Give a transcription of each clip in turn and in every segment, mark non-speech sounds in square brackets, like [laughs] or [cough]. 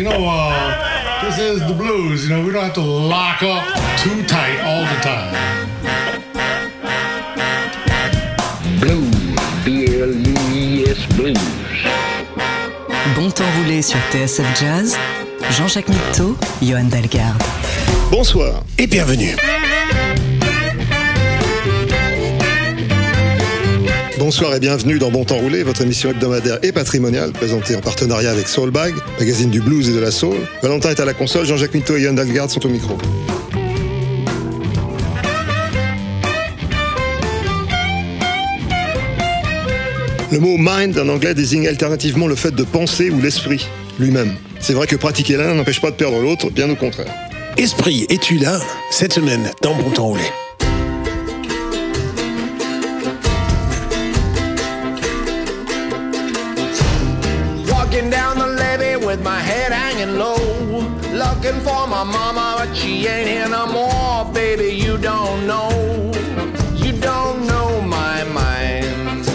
You know, uh, this is the blues. You know, we don't have to lock up too tight all the time. Blues, B-L-U-I-S Blues. Bon temps roulé sur TSF Jazz, Jean-Jacques Mitteau, Johan Dalgarde. Bonsoir et bienvenue. Bonsoir et bienvenue dans Bon Temps Roulé, votre émission hebdomadaire et patrimoniale, présentée en partenariat avec Soulbag, magazine du blues et de la soul. Valentin est à la console, Jean-Jacques Mitteau et Yann Dalgard sont au micro. Le mot mind en anglais désigne alternativement le fait de penser ou l'esprit lui-même. C'est vrai que pratiquer l'un n'empêche pas de perdre l'autre, bien au contraire. Esprit, es-tu là? Cette semaine, dans Bon Temps Roulé. Looking for my mama, but she ain't here no more. Baby, you don't know. You don't know my mind.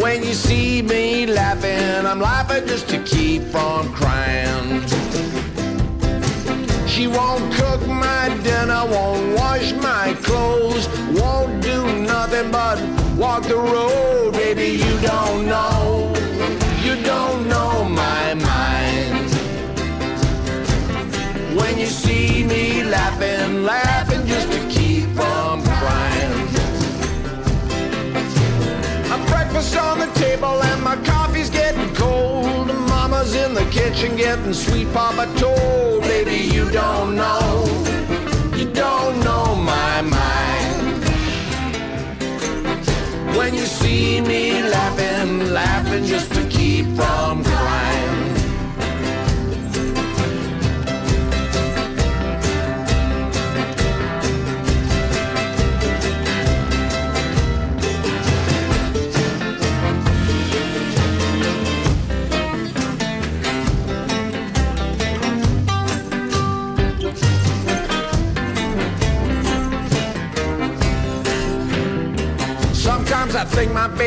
When you see me laughing, I'm laughing just to keep from crying. She won't cook my dinner, won't wash my clothes, won't do nothing but walk the road. Kitchen getting sweet papa told. Baby, you don't know, you don't know my mind. When you see me laughing, laughing just to keep from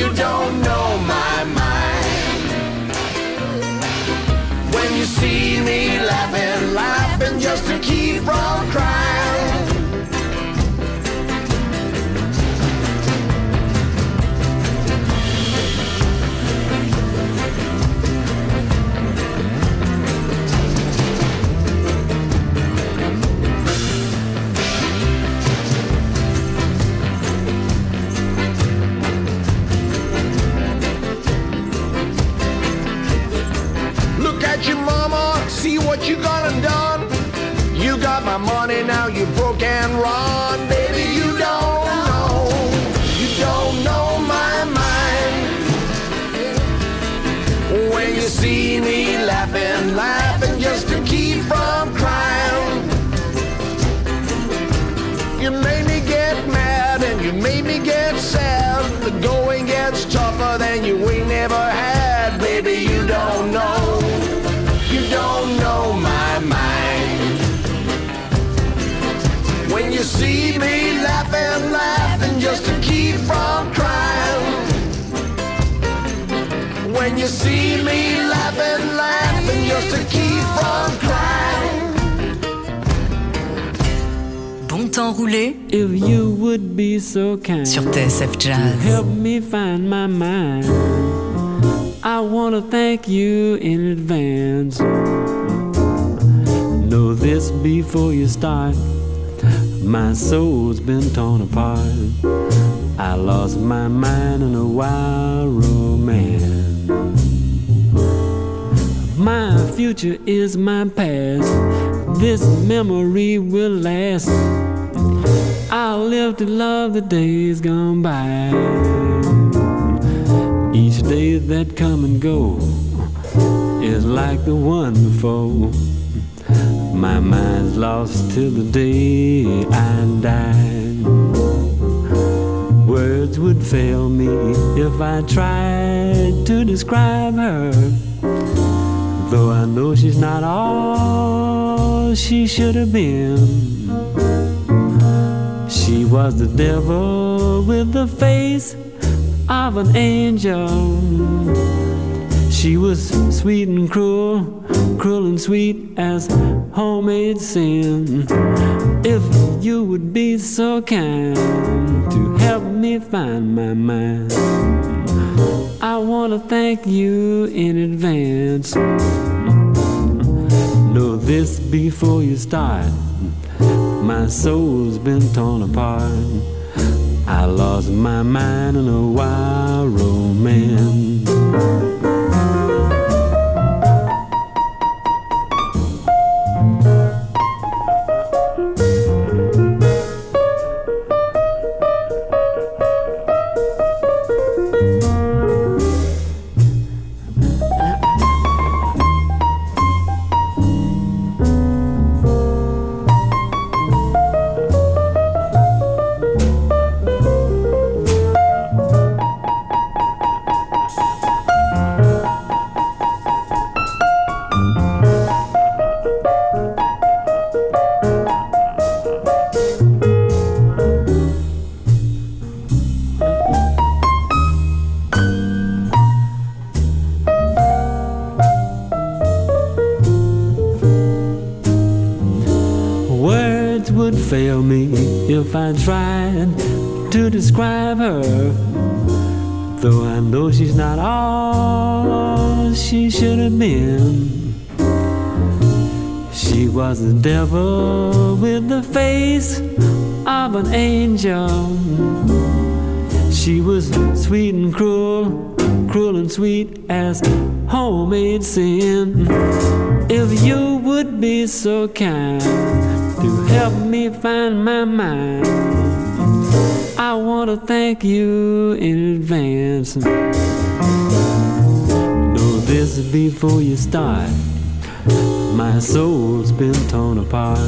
You don't know my mind. When you see me laughing, laughing just to keep from crying. See what you gone and done. You got my money, now you broke and run. See me laughing, laughing just to keep from crying. Bon temps roulé If you would be so kind sur TSF to Jazz. help me find my mind, I want to thank you in advance. Know this before you start. My soul's been torn apart. I lost my mind in a wild romance. My future is my past. This memory will last. I'll live to love the days gone by. Each day that come and go is like the one before. My mind's lost till the day I die. Words would fail me if I tried to describe her. Though I know she's not all she should have been. She was the devil with the face of an angel. She was sweet and cruel, cruel and sweet as homemade sin. If you would be so kind to help me find my mind, I want to thank you in advance. Know this before you start. My soul's been torn apart. I lost my mind in a wild advance. Know this before you start. My soul's been torn apart.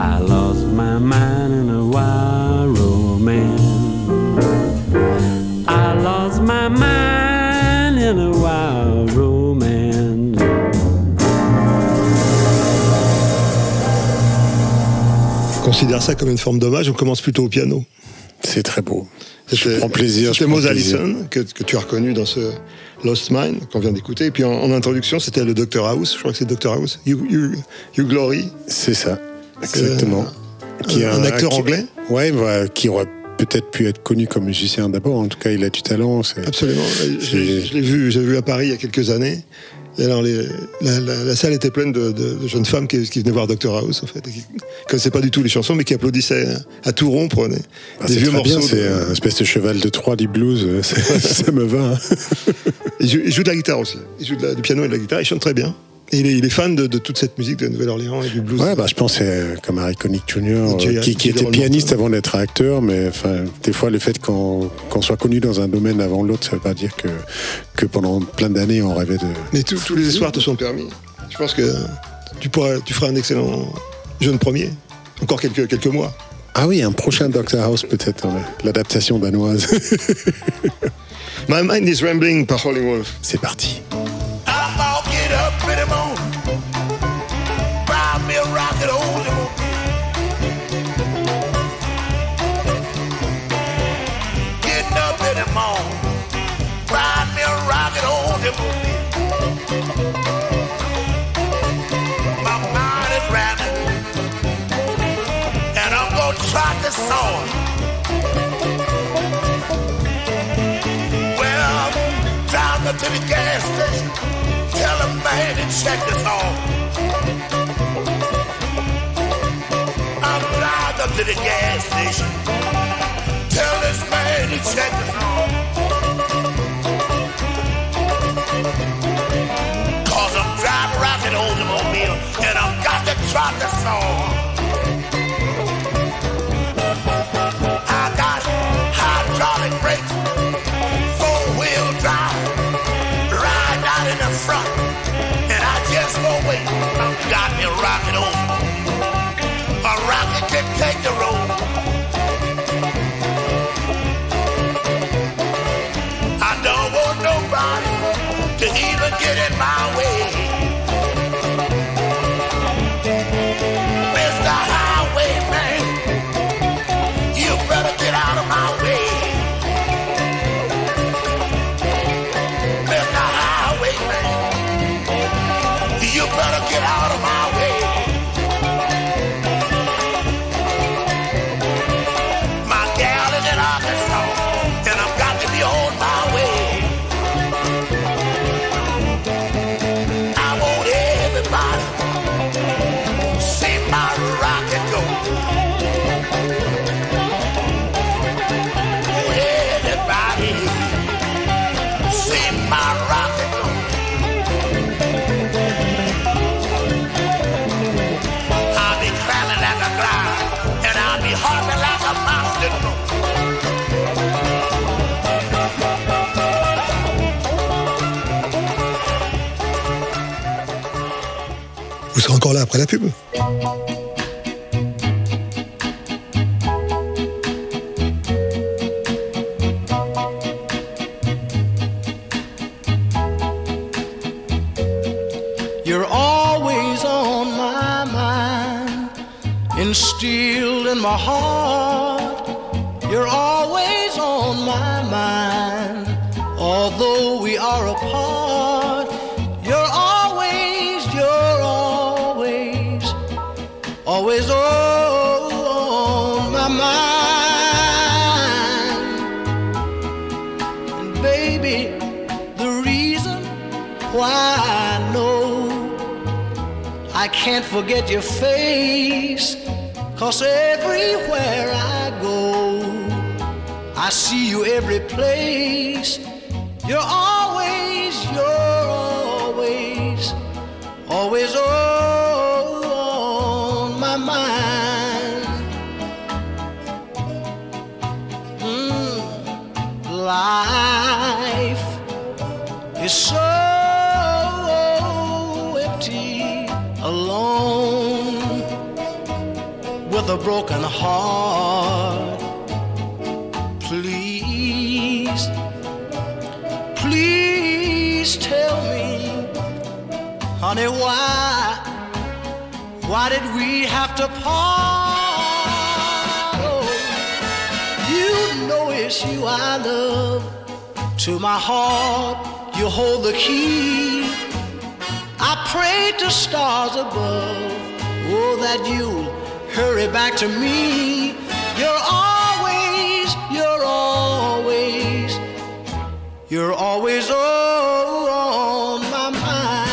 I lost my mind in a wild romance. I lost my mind in a wild romance. On considère ça comme une forme d'hommage. On commence plutôt au piano. C'est très beau. Je C'était- prends plaisir. je C'était prends Mose. Allison, que, que tu as reconnu dans ce Lost Mine qu'on vient d'écouter. Et puis en, en introduction, c'était le Dr House. Je crois que c'est Dr House. You, You- You Glory. C'est ça, exactement. un- un acteur qui- anglais Ouais, voilà, qui aurait peut-être pu être connu comme musicien d'abord. En tout cas, il a du talent. Absolument. Je l'ai vu, j'ai vu à Paris il y a quelques années. Et alors, les- la, la- la salle était pleine de, de- de jeunes femmes qui, qui venaient voir Dr House, en fait, et qui ne connaissaient pas du tout les chansons, mais qui applaudissaient à tout rompre des, Ah, des c'est vieux morceaux. c'est un espèce de cheval de Troie du blues. euh, [laughs] ça me va. hein. Il, joue, il joue de la guitare aussi. Il joue de la- du piano et de la guitare. Il chante très bien. Et il est, il est fan de, de toute cette musique de la Nouvelle-Orléans et du blues. Ouais, bah, je pense c'est comme Harry Connick Jr., euh, Qui- qui, qui qui était pianiste avant d'être acteur, mais enfin, des fois, le fait qu'on soit connu dans un domaine avant l'autre, ça veut pas dire que, que pendant plein d'années, on rêvait de. Mais tous- tous les espoirs te sont permis. Je pense que tu, pourras, tu feras un excellent jeune premier. Encore quelques, quelques mois. Ah oui, un prochain Doctor House, peut-être, hein, l'adaptation danoise. [laughs] My Mind is Rambling par Holly Wolf. c'est parti. Song. Well, down to the gas station. Tell a man to check this on. I'm down up to the gas station. Tell this man to check this on. Cause I'm driving rocket automobile and I've got to drop this song. rock and roll. Après la pub. The reason why I know I can't forget your face. Cause everywhere I go, I see you every place. You're always, you're always, always on broken heart. Please please tell me honey why why did we have to part? Oh, you know it's you I love to my heart. You hold the key. I pray to stars above. Oh that you'll hurry back to me you're always you're always you're always on my mind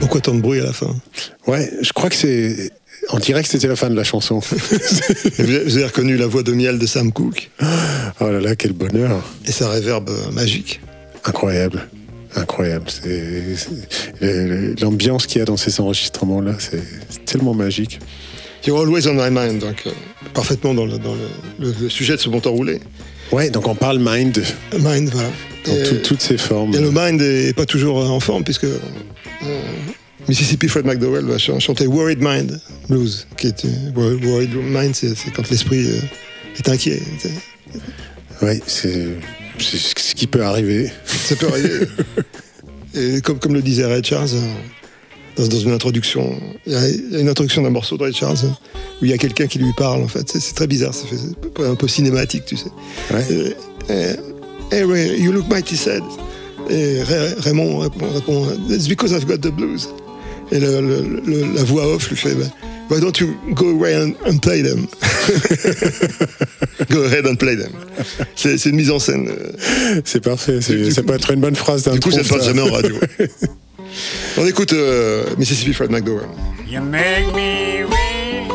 Pourquoi tant de bruit à la fin? Ouais, je crois que c'est. On dirait que c'était la fin de la chanson. [laughs] Vous, avez, reconnu la voix de miel de Sam Cooke oh là là, quel bonheur. et sa réverbe magique. Incroyable. Incroyable. L'ambiance qu'il y a dans ces enregistrements-là, c'est tellement magique. You're always on my mind, donc euh, parfaitement dans, le, dans le, le- le sujet de ce bon temps roulé. Ouais, donc on parle mind Mind, voilà. dans tout- toutes ses formes. et le mind est pas toujours euh, en forme, puisque euh, Mississippi Fred McDowell va ch- chanter Worried Mind Blues, qui est euh, Wor- Worried Mind, c'est quand l'esprit euh, est inquiet. Ouais, c'est ce qui peut arriver. Ça peut arriver. [laughs] Et comme, comme le disait Ray Charles euh, dans, dans une introduction, il y, a, une introduction d'un morceau de Ray Charles où il y a quelqu'un qui lui parle en fait. C'est très bizarre, ça fait c'est un peu cinématique, tu sais. Ouais. Hey Ray, you look mighty sad. Et Ray- Raymond répond, répond It's because I've got the blues. Et le- le- le- la voix off lui fait ben, Why don't you go away and, and play them? [laughs] Go ahead and play them. C'est une mise en scène. euh, C'est parfait. c'est- Du Ça coup- peut être une bonne phrase d'un du coup, ça ne se passe jamais en radio. [laughs] On écoute euh, Mississippi Fred McDowell. You make me weak,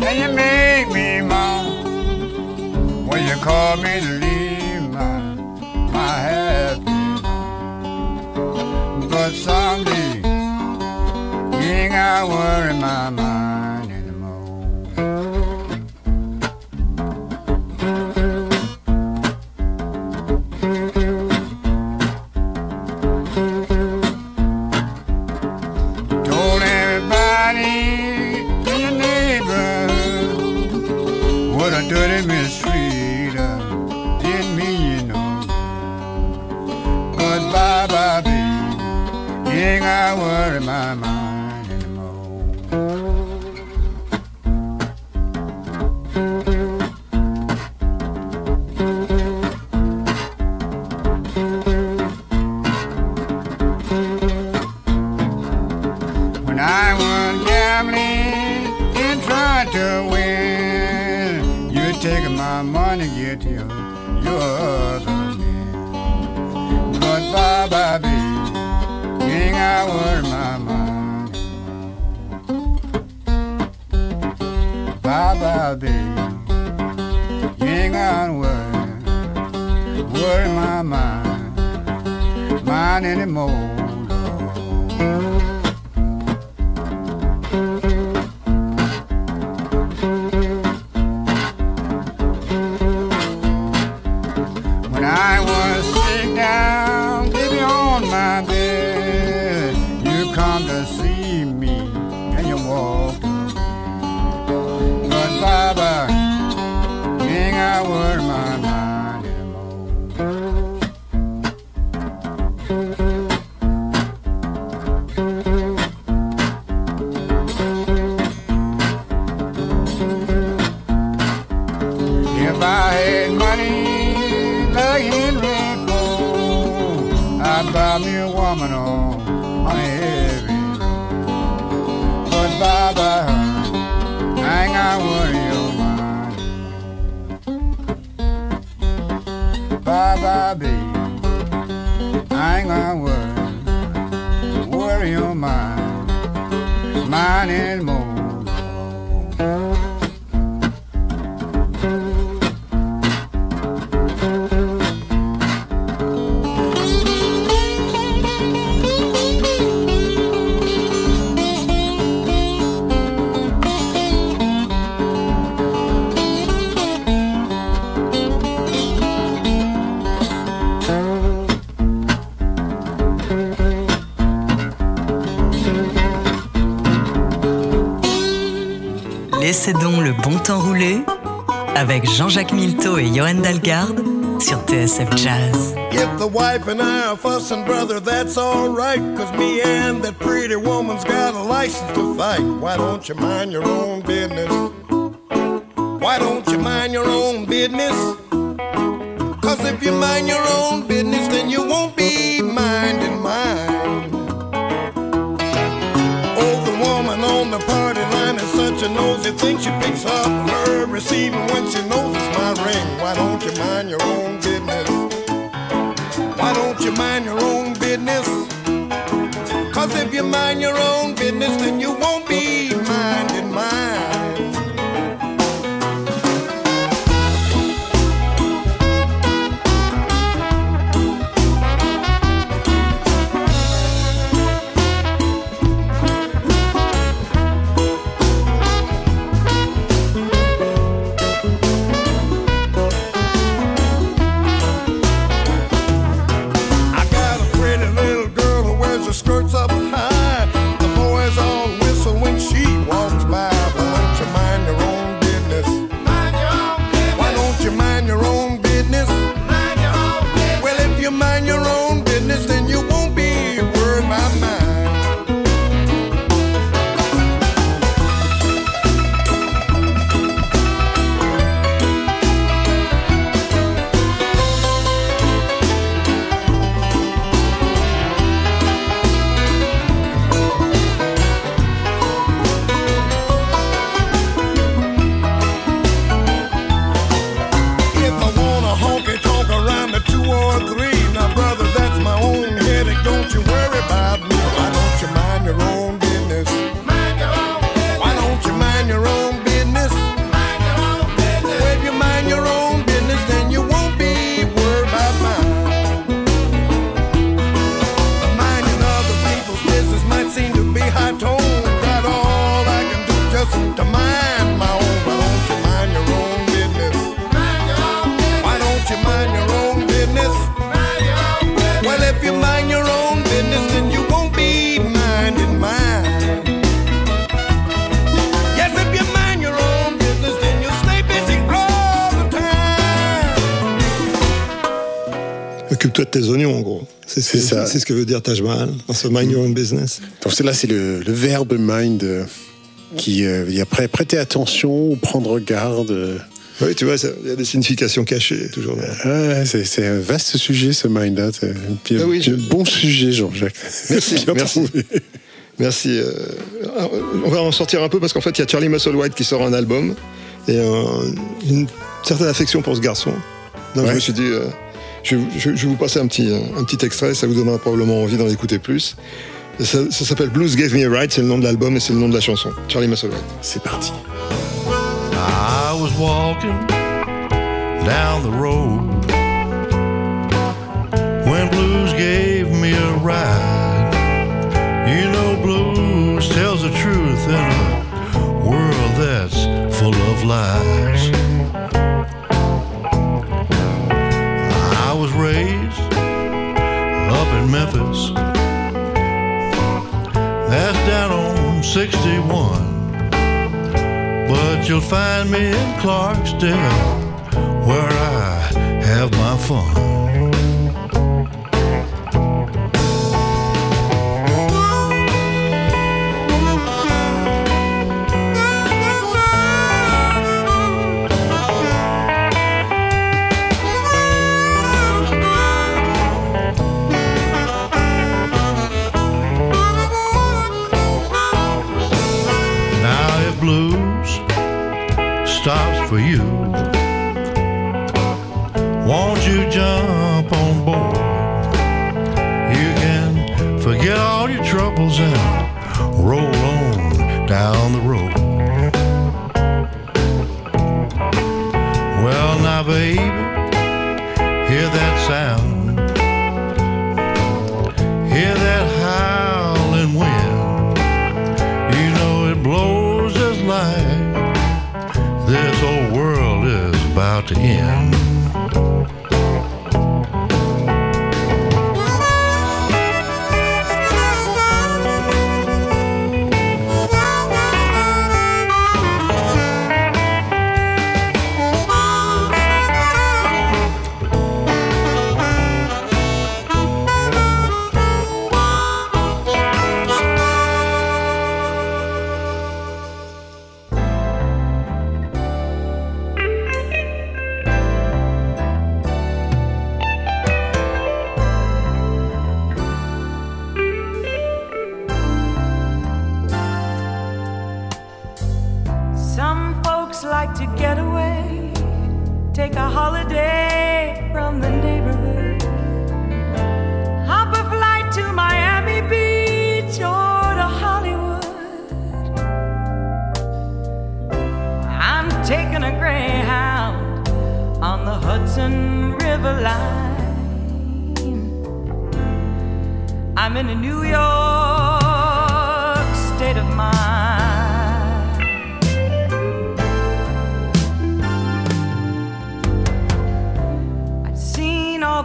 and you make me moan when you call me to leave my my happy. But someday ain't got worry my mind get you your other man. But bye bye, baby, you ain't got worry my mind. Bye baby, you ain't got worry, worry my mind, mind anymore. en el. Jean-Jacques Milteau et Johan Dalgarde sur TSF Jazz. If the wife and I are fussing, brother, that's alright. Cause me and that pretty woman's got a license to fight. Why don't you mind your own business? Why don't you mind your own business? Cause if you mind your own business, then you won't be is such a nosy thing. She picks up her receiver when she knows it's my ring. Why don't you mind your own business? Why don't you mind your own business? Cause if you mind your own business, C'est ce, que- veut dire Taj Mahal dans ce Mind Your Own Business. Donc c'est là, c'est le, le verbe mind euh, qui euh, il y a prêt- prêter attention ou prendre garde. euh. Oui, tu vois, il y a des significations cachées, toujours. Ouais, c'est, un vaste sujet ce mind là. C'est un pi- Ah oui, je- bon sujet, Jean-Jacques. Merci, [laughs] merci. Merci. euh, on va en sortir un peu parce qu'en fait, il y a Charlie Musselwhite qui sort un album et un- une certaine affection pour ce garçon. Donc je me suis dit, euh, je, je- je vais vous passer un petit, un petit extrait, ça vous donnera probablement envie d'en écouter plus. Ça, ça s'appelle Blues Gave Me a Ride, c'est le nom de l'album et c'est le nom de la chanson. Charlie Musselwhite. C'est parti. I was walking down the road when blues gave me a ride. You know, blues tells the truth in a world that's full of lies. Memphis. That's down on 61. But you'll find me in Clarksdale where I have my fun. For you, won't you jump on board? You can forget all your troubles and roll on down the road. Well, now, baby, hear that sound. Is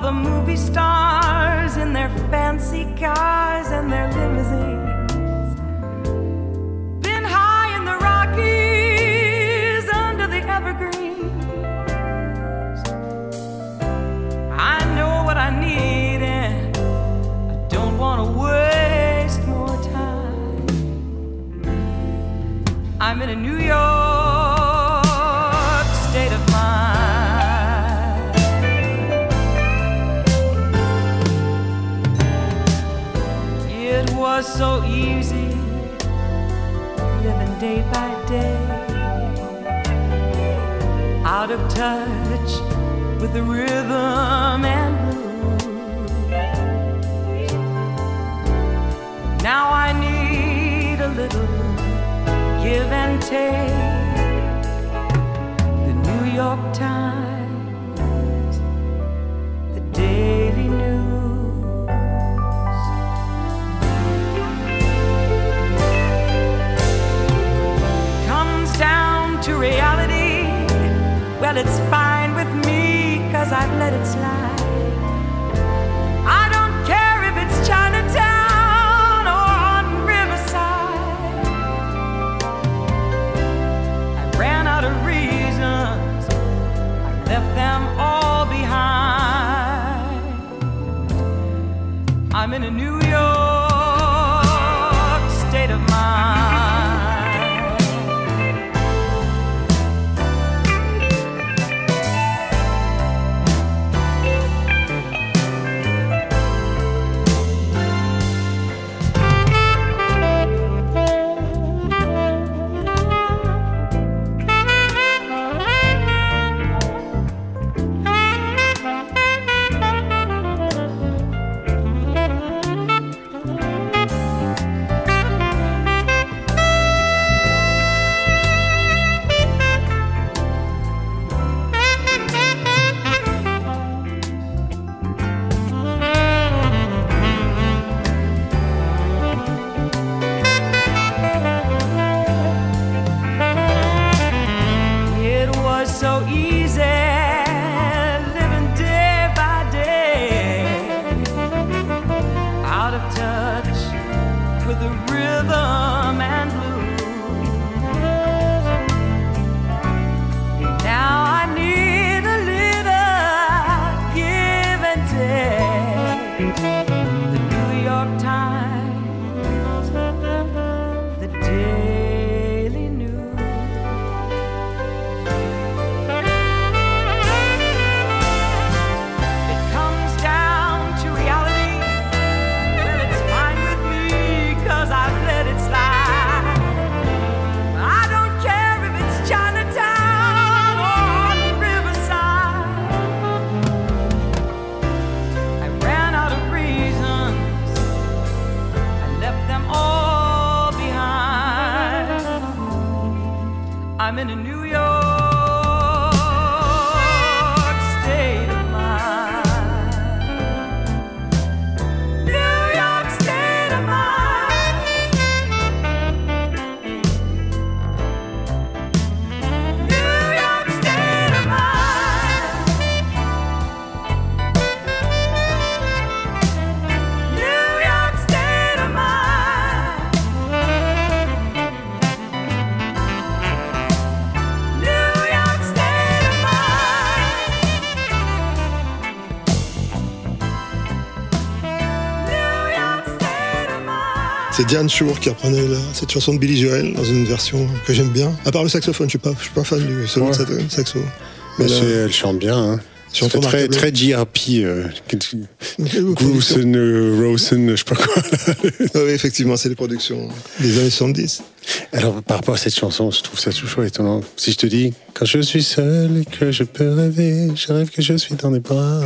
the movie stars in their fancy cars and their limousines. Been high in the Rockies under the evergreens. I know what I need and I don't want to waste more time. I'm in a New York touch with the rhythm and blues. Now I need a little give and take. Well, it's fine with me, cause I've let it slide. I don't care if it's Chinatown or on Riverside. I ran out of reasons, I left them all behind. I'm in a New Diane Shore qui reprenait la- cette chanson de Billy Joel dans une version que j'aime bien. À part le saxophone, je suis pas, je suis pas fan du solo Ouais. saxo. Mais Mais là, c'est- elle chante bien. Hein. C'est très, très JRP. Euh, Grusen, euh, Rosen, je sais pas quoi. [laughs] Oui, effectivement, c'est les productions des années 70. Alors, par rapport à cette chanson, je trouve ça toujours étonnant. Si je te dis, quand je suis seul et que je peux rêver, je rêve que je suis dans les bras.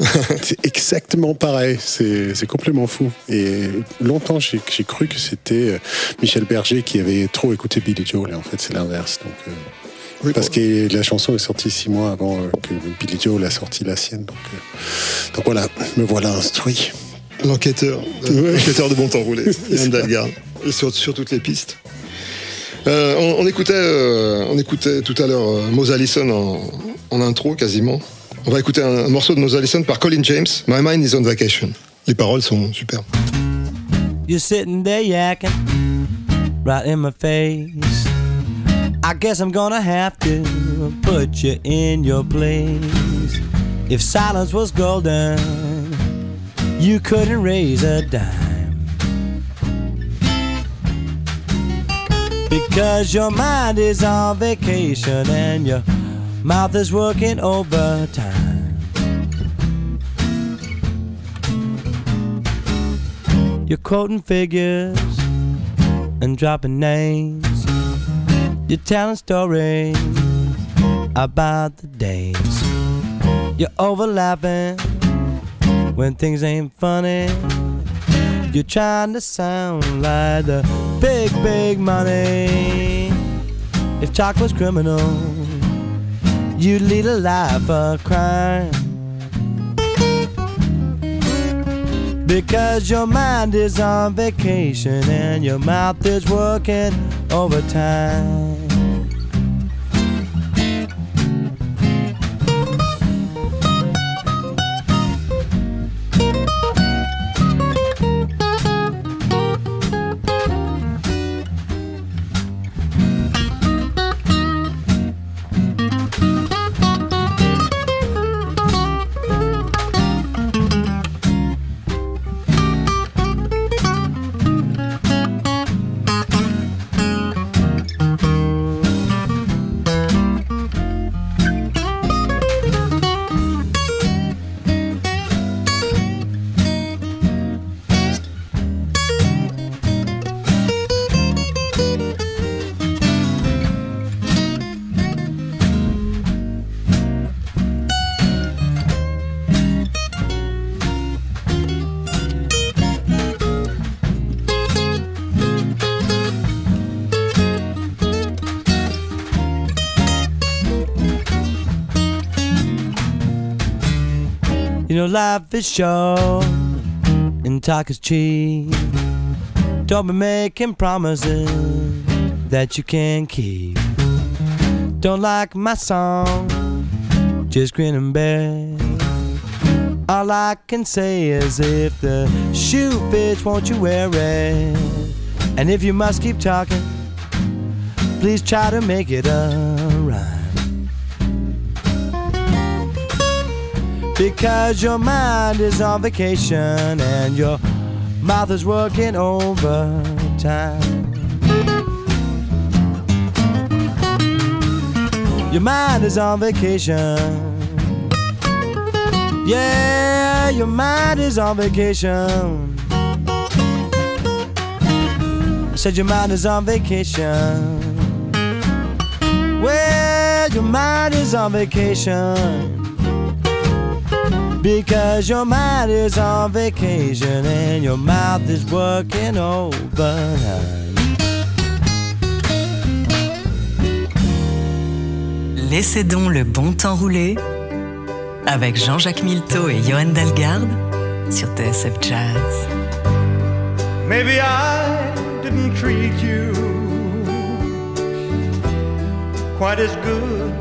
[laughs] c'est exactement pareil. C'est c'est complètement fou. Et longtemps, j'ai j'ai cru que c'était euh, Michel Berger qui avait trop écouté Billy Joel. Et en fait, c'est l'inverse. Donc, euh, Oui, parce que la chanson est sortie six mois avant euh, que Billy Joel a sorti la sienne. Donc, euh, donc voilà, me voilà instruit. L'enquêteur, de, l'enquêteur de bon temps roulé, [laughs] Yann et sur, sur toutes les pistes. Euh, on, on écoutait, euh, on écoutait tout à l'heure euh, Mose Allison en, en intro quasiment. On va écouter un, un morceau de Mose Allison par Colin James, My Mind is on Vacation. Les paroles sont superbes. You're sitting there yakking right in my face. I guess I'm gonna have to put you in your place. If silence was golden, you couldn't raise a dime. Because your mind is on vacation and your mouth is working overtime. You're quoting figures and dropping names. You're telling stories about the days. You're overlapping when things ain't funny. You're trying to sound like the big, big money. If talk was criminal, you'd lead a life of crime. Because your mind is on vacation and your mouth is working overtime. You know, life is short and talk is cheap. Don't be making promises that you can't keep. Don't like my song, just grin and bear. All I can say is if the shoe fits, won't you wear it? And if you must keep talking, please try to make it a Because your mind is on vacation and your mouth is working overtime. Your mind is on vacation. Yeah, your mind is on vacation. Said your mind is on vacation. Well, your mind is on vacation. Because your mind is on vacation and your mouth is working overtime. Laissez donc le bon temps rouler avec Jean-Jacques Milteau et Johan Dalgarde sur TSF Jazz. Maybe I didn't treat you quite as good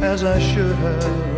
as I should have.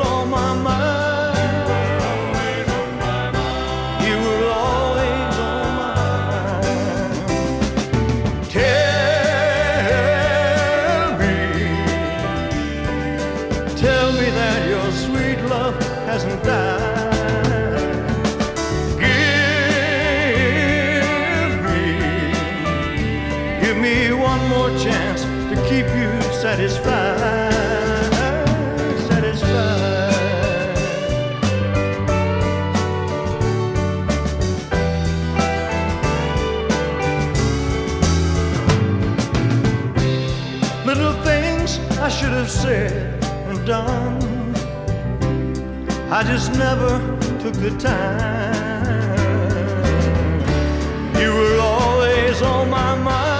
On my mind. I should have said and done. I just never took the time. You were always on my mind.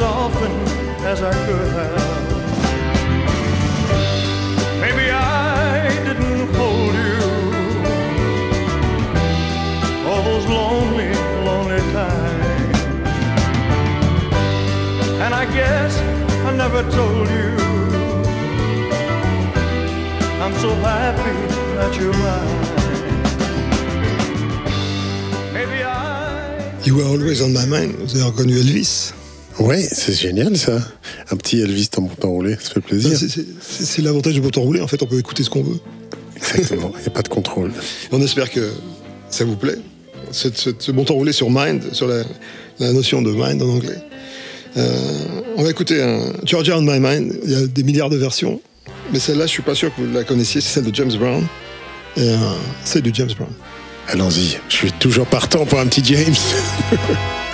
As often as I could have. Maybe I didn't hold you all those lonely, lonely times. And I guess I never told you I'm so happy that you're mine. You were always on my mind. Vous avez reconnu Elvis Oui, c'est génial ça. Un petit Elvis en bouton roulé, ça fait plaisir. C'est l'avantage du bouton roulé, en fait, on peut écouter ce qu'on veut. Exactement, il n'y a pas de contrôle. [laughs] On espère que ça vous plaît. Ce, ce, bon temps roulé sur Mind, sur la, notion de Mind en anglais. Euh, on va écouter un Georgia on My Mind. Il y a des milliards de versions, mais celle-là, je suis pas sûr que vous la connaissiez. C'est celle de James Brown. Euh, c'est du James Brown. Allons-y. Je suis toujours partant pour un petit James. [laughs]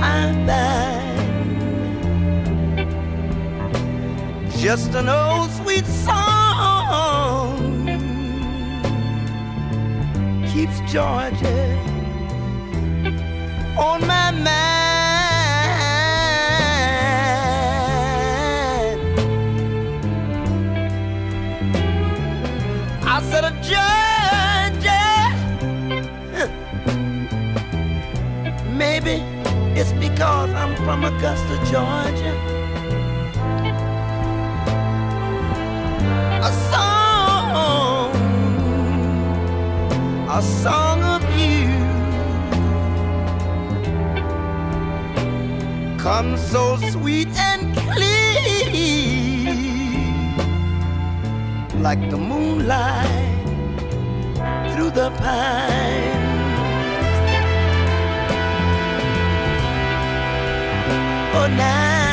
I'm. Just an old sweet song keeps Georgia on my mind. because I'm from Augusta, Georgia. A song, a song of you comes so sweet and clear like the moonlight through the pines. for now.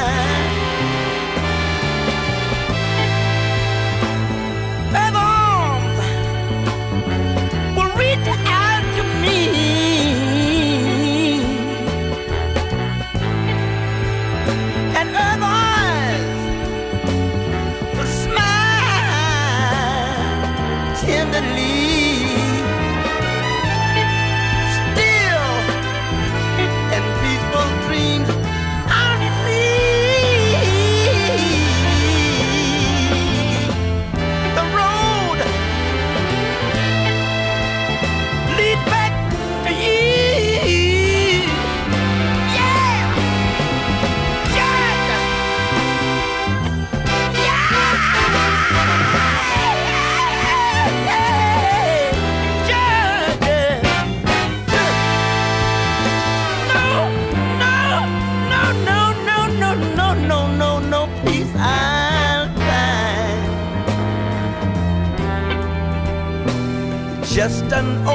Oh.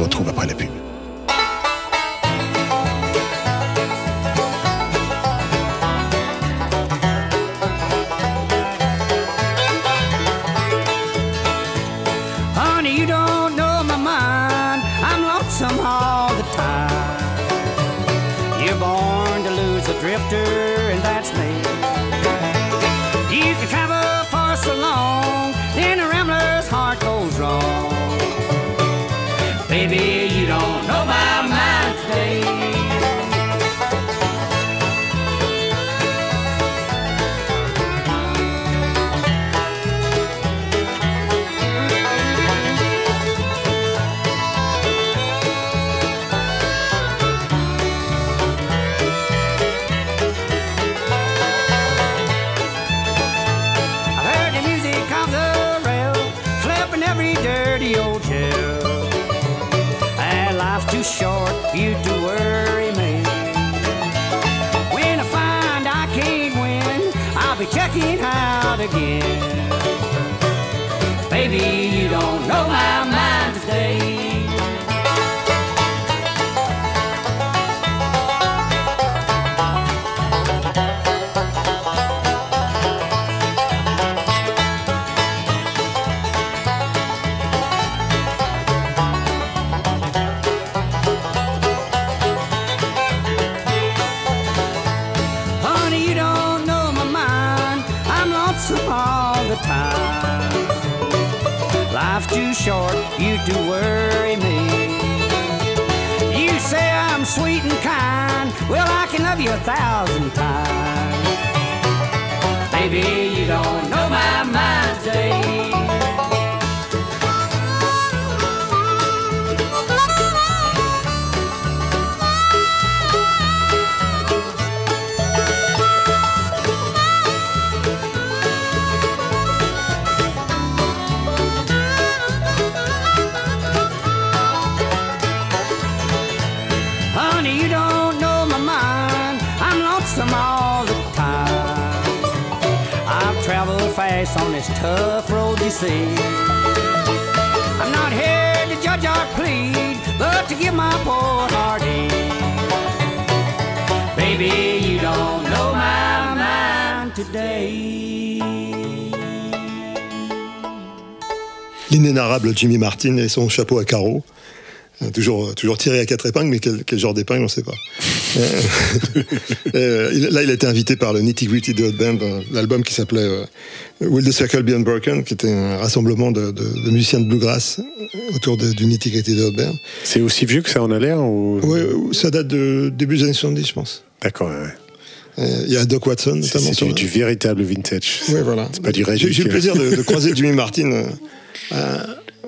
se retrouve après la pub. You to worry me. You say I'm sweet and kind. Well, I can love you a thousand times. Baby, you don't know my mind today. This. L'inénarrable Jimmy Martin et son chapeau à carreaux. Euh, Toujours, toujours tiré à quatre épingles, mais quel, quel genre d'épingle, on ne sait pas. Euh, [laughs] euh, là, il a été invité par le Nitty Gritty Dirt Band, un album qui s'appelait euh, Will the Circle Be Unbroken, qui était un rassemblement de, de- de musiciens de bluegrass autour de- du Nitty Gritty Dirt Band. C'est aussi vieux que ça en a l'air ou... Ouais, ça date de début des années 70, je pense. D'accord, ouais. Il y a Doc Watson, C'est notamment. c'est du, du véritable vintage. Ouais, voilà. C'est pas du J'ai j'ai eu le plaisir de, de [laughs] croiser Jimmy Martin euh,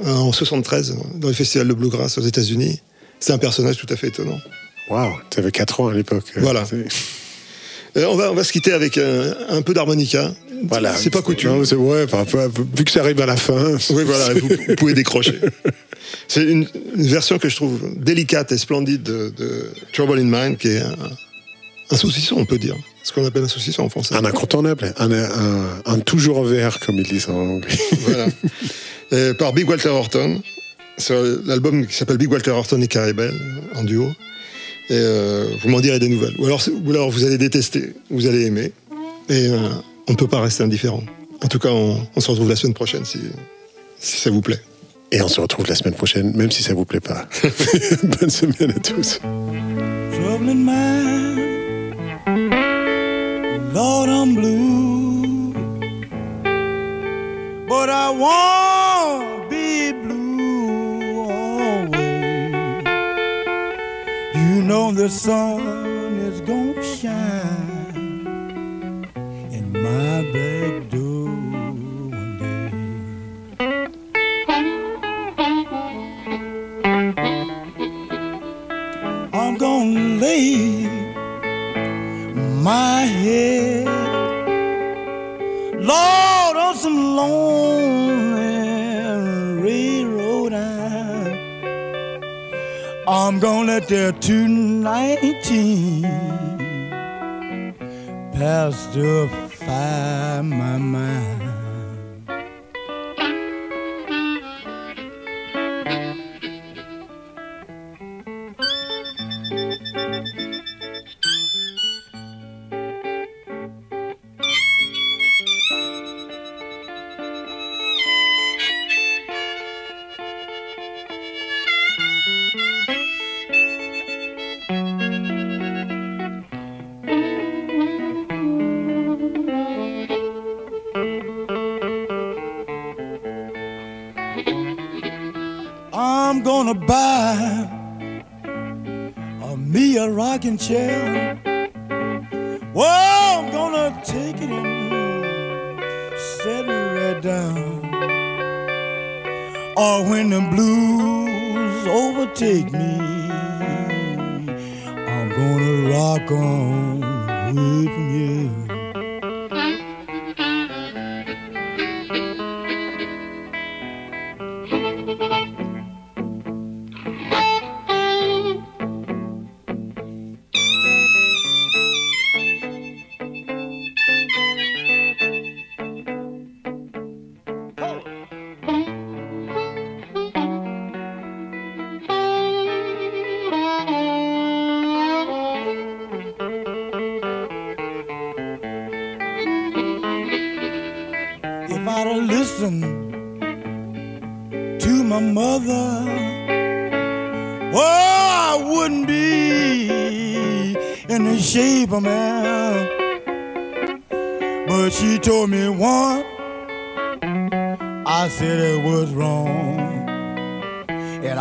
en 73 dans le festival de bluegrass aux États-Unis. C'est un personnage tout à fait étonnant. Waouh, t'avais 4 ans à l'époque. Voilà. Euh, on, va, on va se quitter avec un, un peu d'harmonica. Voilà. C'est pas coutume. Non, ouais, peu- vu que ça arrive à la fin. Oui, voilà, vous, vous pouvez décrocher. [laughs] C'est une, une version que je trouve délicate et splendide de, de Trouble in Mind, qui est un, un saucisson, on peut dire. Ce qu'on appelle un saucisson en français. Un incontournable, un, un, un toujours vert, comme ils disent en anglais. Voilà. [laughs] Euh, par Big Walter Horton, sur l'album qui s'appelle Big Walter Horton et Caribel, en duo. Et euh, vous m'en direz des nouvelles. Ou alors, c'est- ou alors vous allez détester, vous allez aimer. Et euh, on ne peut pas rester indifférent. En tout cas, on, on se retrouve la semaine prochaine si, si ça vous plaît. Et on se retrouve la semaine prochaine, même si ça vous plaît pas. [laughs] Bonne semaine à tous. trouble in mind. Lord, I'm blue, but I won't know the sun is gonna shine in my back door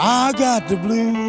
I got the blues.